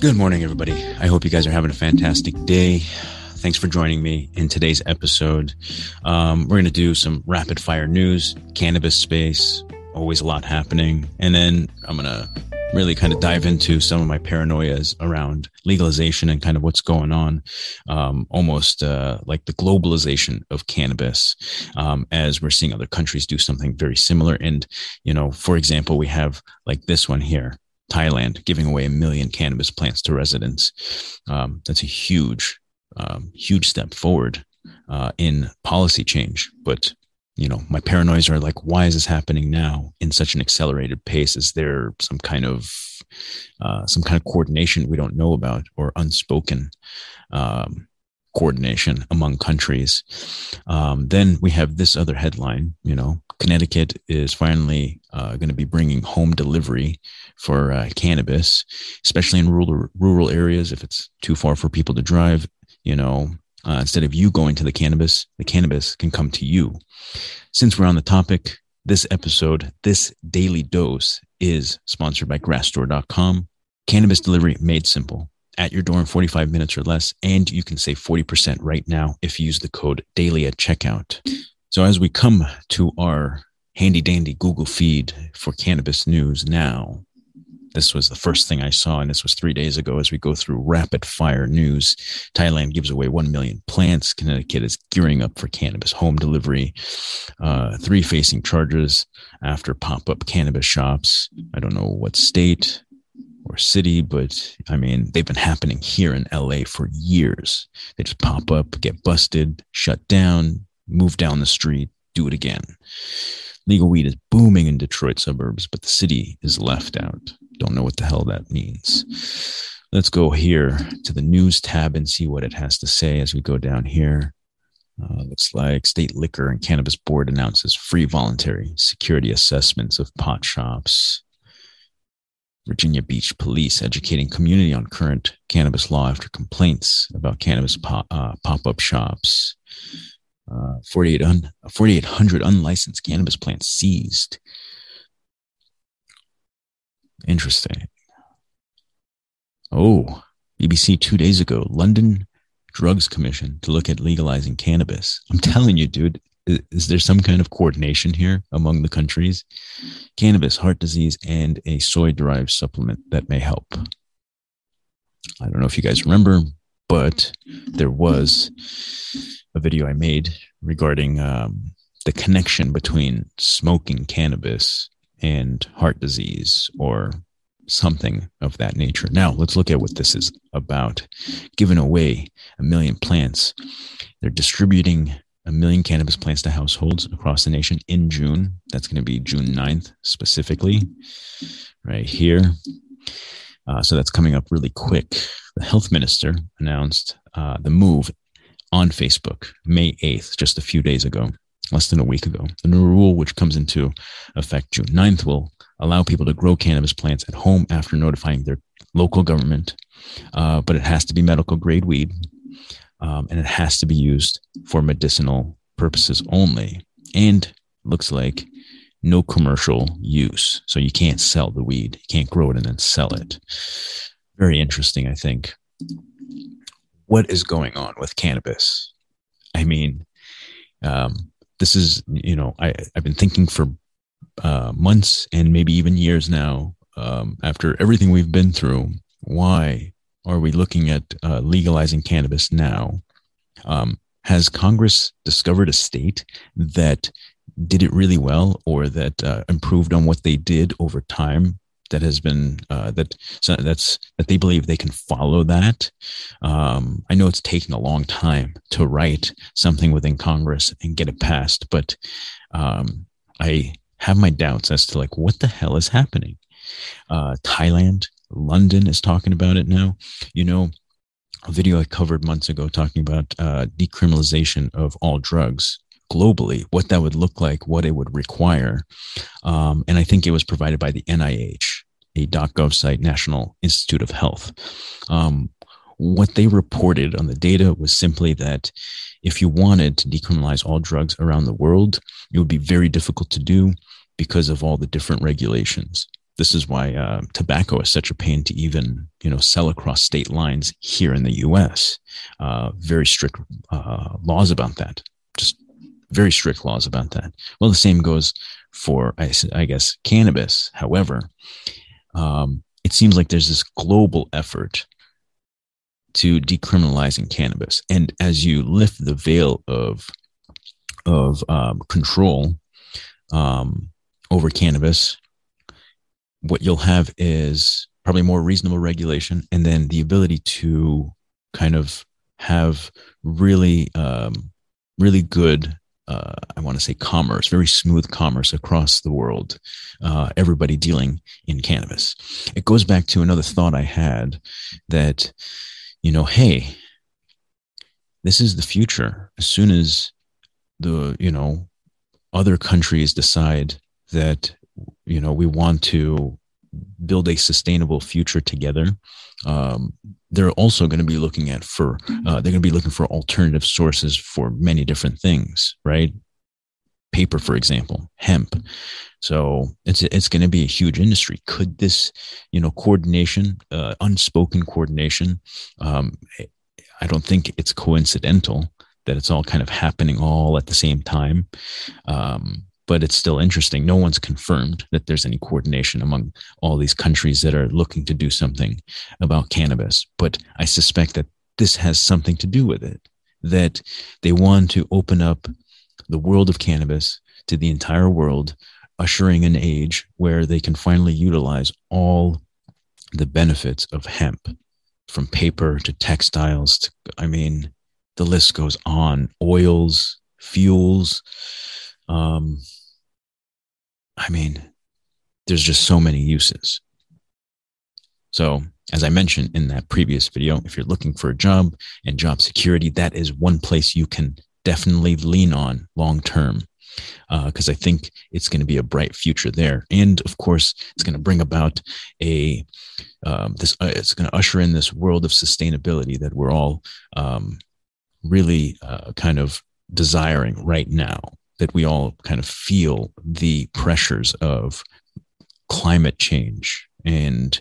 Good morning, everybody. I hope you guys are having a fantastic day. Thanks for joining me in today's episode. Um, we're going to do some rapid fire news, cannabis space, always a lot happening. And then I'm going to really kind of dive into some of my paranoias around legalization and kind of what's going on, um, almost uh, like the globalization of cannabis, um, as we're seeing other countries do something very similar. And, you know, for example, we have like this one here. Thailand giving away a million cannabis plants to residents. Um, that's a huge, um, huge step forward uh, in policy change. But you know, my paranoias are like, why is this happening now in such an accelerated pace? Is there some kind of uh, some kind of coordination we don't know about or unspoken um, coordination among countries? Um, then we have this other headline. You know, Connecticut is finally uh, going to be bringing home delivery for uh, cannabis, especially in rural rural areas. If it's too far for people to drive, you know, uh, instead of you going to the cannabis, the cannabis can come to you. Since we're on the topic, this episode, this daily dose is sponsored by grassdoor.com. Cannabis delivery made simple at your door in 45 minutes or less. And you can save 40% right now if you use the code daily at checkout. So as we come to our handy dandy Google feed for cannabis news now, this was the first thing I saw, and this was three days ago as we go through rapid fire news. Thailand gives away 1 million plants. Connecticut is gearing up for cannabis home delivery. Uh, three facing charges after pop up cannabis shops. I don't know what state or city, but I mean, they've been happening here in LA for years. They just pop up, get busted, shut down, move down the street, do it again. Legal weed is booming in Detroit suburbs, but the city is left out. Don't know what the hell that means. Let's go here to the news tab and see what it has to say as we go down here. Uh, looks like State Liquor and Cannabis Board announces free voluntary security assessments of pot shops. Virginia Beach Police educating community on current cannabis law after complaints about cannabis pop, uh, pop-up shops. Uh, 4,800 unlicensed cannabis plants seized Interesting. Oh, BBC two days ago, London Drugs Commission to look at legalizing cannabis. I'm telling you, dude, is, is there some kind of coordination here among the countries? Cannabis, heart disease, and a soy derived supplement that may help. I don't know if you guys remember, but there was a video I made regarding um, the connection between smoking cannabis and heart disease or something of that nature. Now, let's look at what this is about. Giving away a million plants. They're distributing a million cannabis plants to households across the nation in June. That's going to be June 9th specifically, right here. Uh, so that's coming up really quick. The health minister announced uh, the move on Facebook May 8th, just a few days ago less than a week ago. The new rule, which comes into effect June 9th, will allow people to grow cannabis plants at home after notifying their local government, uh, but it has to be medical grade weed um, and it has to be used for medicinal purposes only. And looks like no commercial use. So you can't sell the weed, you can't grow it and then sell it. Very interesting, I think. What is going on with cannabis? I mean, um, this is you know I I've been thinking for uh, months and maybe even years now. Um, after everything we've been through, why are we looking at uh, legalizing cannabis now? Um, has Congress discovered a state that did it really well or that uh, improved on what they did over time that has been uh, that that's that they believe they can follow that. Um, I know it's taken a long time to write something within Congress and get it passed, but um, I have my doubts as to like what the hell is happening. Uh, Thailand, London is talking about it now. You know, a video I covered months ago talking about uh, decriminalization of all drugs globally, what that would look like, what it would require. Um, and I think it was provided by the NIH, a .gov site, National Institute of Health. Um, what they reported on the data was simply that if you wanted to decriminalize all drugs around the world, it would be very difficult to do because of all the different regulations. this is why uh, tobacco is such a pain to even you know sell across state lines here in the U.S. Uh, very strict uh, laws about that. Very strict laws about that. Well, the same goes for I, I guess cannabis. However, um, it seems like there's this global effort to decriminalizing cannabis, and as you lift the veil of of um, control um, over cannabis, what you'll have is probably more reasonable regulation and then the ability to kind of have really um, really good uh, i want to say commerce very smooth commerce across the world uh, everybody dealing in cannabis. It goes back to another thought i had that you know hey this is the future. As soon as the you know other countries decide that you know we want to build a sustainable future together um, they're also going to be looking at for uh, they're going to be looking for alternative sources for many different things right? Paper for example hemp. So it's it's going to be a huge industry. Could this you know coordination uh, unspoken coordination um, i don't think it's coincidental that it's all kind of happening all at the same time. Um, but it's still interesting. No one's confirmed that there's any coordination among all these countries that are looking to do something about cannabis. But I suspect that this has something to do with it, that they want to open up the world of cannabis to the entire world, ushering an age where they can finally utilize all the benefits of hemp from paper to textiles to, I mean, the list goes on oils, fuels, um, I mean, there's just so many uses. So, as I mentioned in that previous video, if you're looking for a job and job security, that is one place you can definitely lean on long term because uh, I think it's going to be a bright future there. And of course, it's going to bring about a um, this. Uh, it's going to usher in this world of sustainability that we're all um, really uh, kind of desiring right now that we all kind of feel the pressures of climate change and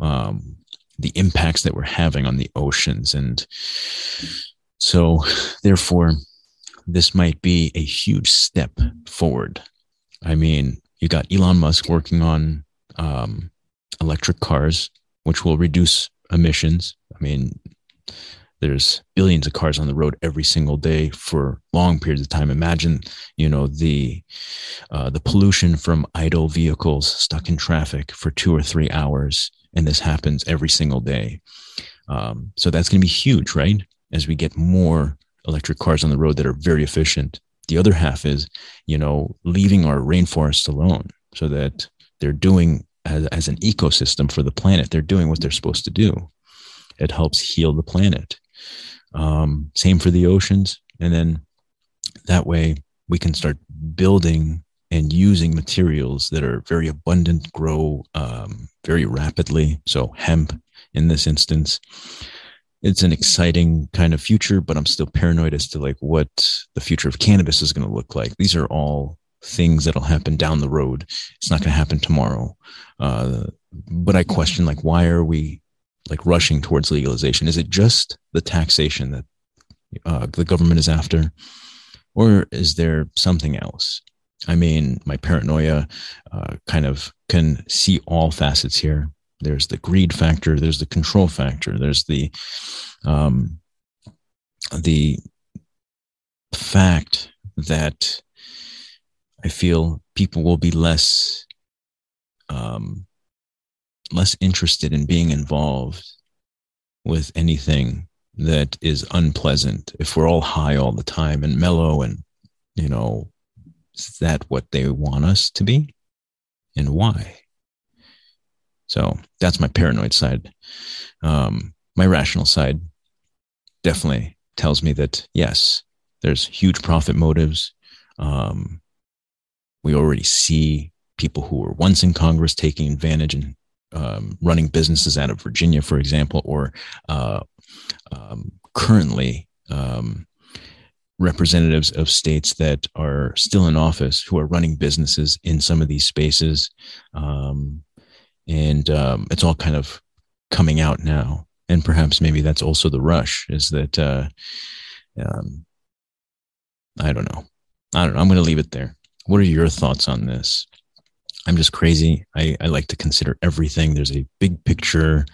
um, the impacts that we're having on the oceans. And so, therefore, this might be a huge step forward. I mean, you got Elon Musk working on um, electric cars, which will reduce emissions. I mean, there's billions of cars on the road every single day for long periods of time. Imagine you know the uh, the pollution from idle vehicles stuck in traffic for two or three hours and this happens every single day. Um, so that's going to be huge right? As we get more electric cars on the road that are very efficient. The other half is you know leaving our rainforests alone so that they're doing as, as an ecosystem for the planet they're doing what they're supposed to do. It helps heal the planet um, same for the oceans. And then that way we can start building and using materials that are very abundant, grow um, very rapidly. So, hemp in this instance. It's an exciting kind of future, but I'm still paranoid as to like what the future of cannabis is going to look like. These are all things that'll happen down the road. It's not going to happen tomorrow. Uh, but I question like why are we like rushing towards legalization? Is it just the taxation that uh, the government is after, or is there something else? I mean, my paranoia uh, kind of can see all facets here. There's the greed factor. There's the control factor. There's the um, the fact that I feel people will be less um, less interested in being involved with anything that is unpleasant if we're all high all the time and mellow and you know is that what they want us to be? And why? So that's my paranoid side. Um, my rational side definitely tells me that yes there's huge profit motives. Um, we already see people who were once in congress taking advantage and um, running businesses out of Virginia, for example, or uh, um, currently um, representatives of states that are still in office who are running businesses in some of these spaces. Um, and um, it's all kind of coming out now. And perhaps maybe that's also the rush is that, uh, um, I don't know. I don't know. I'm going to leave it there. What are your thoughts on this? I'm just crazy. I, I like to consider everything. There's a big picture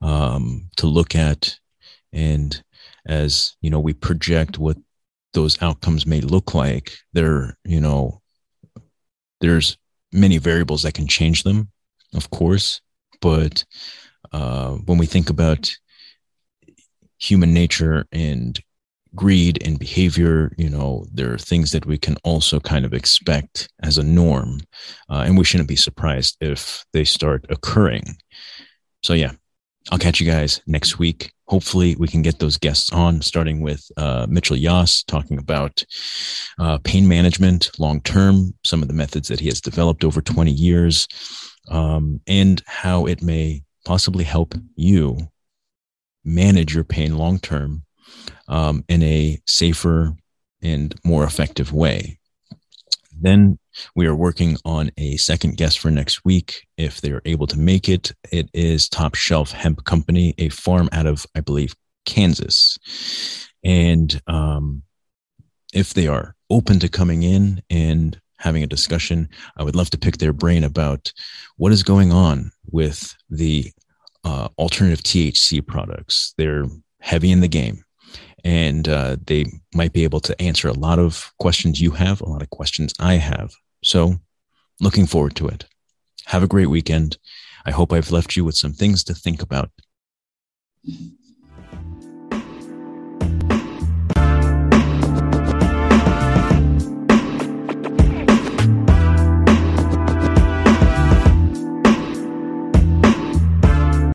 um, to look at. And as, you know, we project what those outcomes may look like, there, you know, there's many variables that can change them, of course. But uh, when we think about human nature and greed and behavior, you know, there are things that we can also kind of expect as a norm. Uh, and we shouldn't be surprised if they start occurring. So, yeah, I'll catch you guys next week. Hopefully, we can get those guests on, starting with uh, Mitchell Yas talking about uh, pain management long term, some of the methods that he has developed over 20 years, um, and how it may possibly help you manage your pain long term um, in a safer and more effective way. Then we are working on a second guest for next week. If they're able to make it, it is Top Shelf Hemp Company, a farm out of, I believe, Kansas. And um, if they are open to coming in and having a discussion, I would love to pick their brain about what is going on with the uh, alternative THC products. They're heavy in the game and uh, they might be able to answer a lot of questions you have, a lot of questions I have. So, looking forward to it. Have a great weekend. I hope I've left you with some things to think about.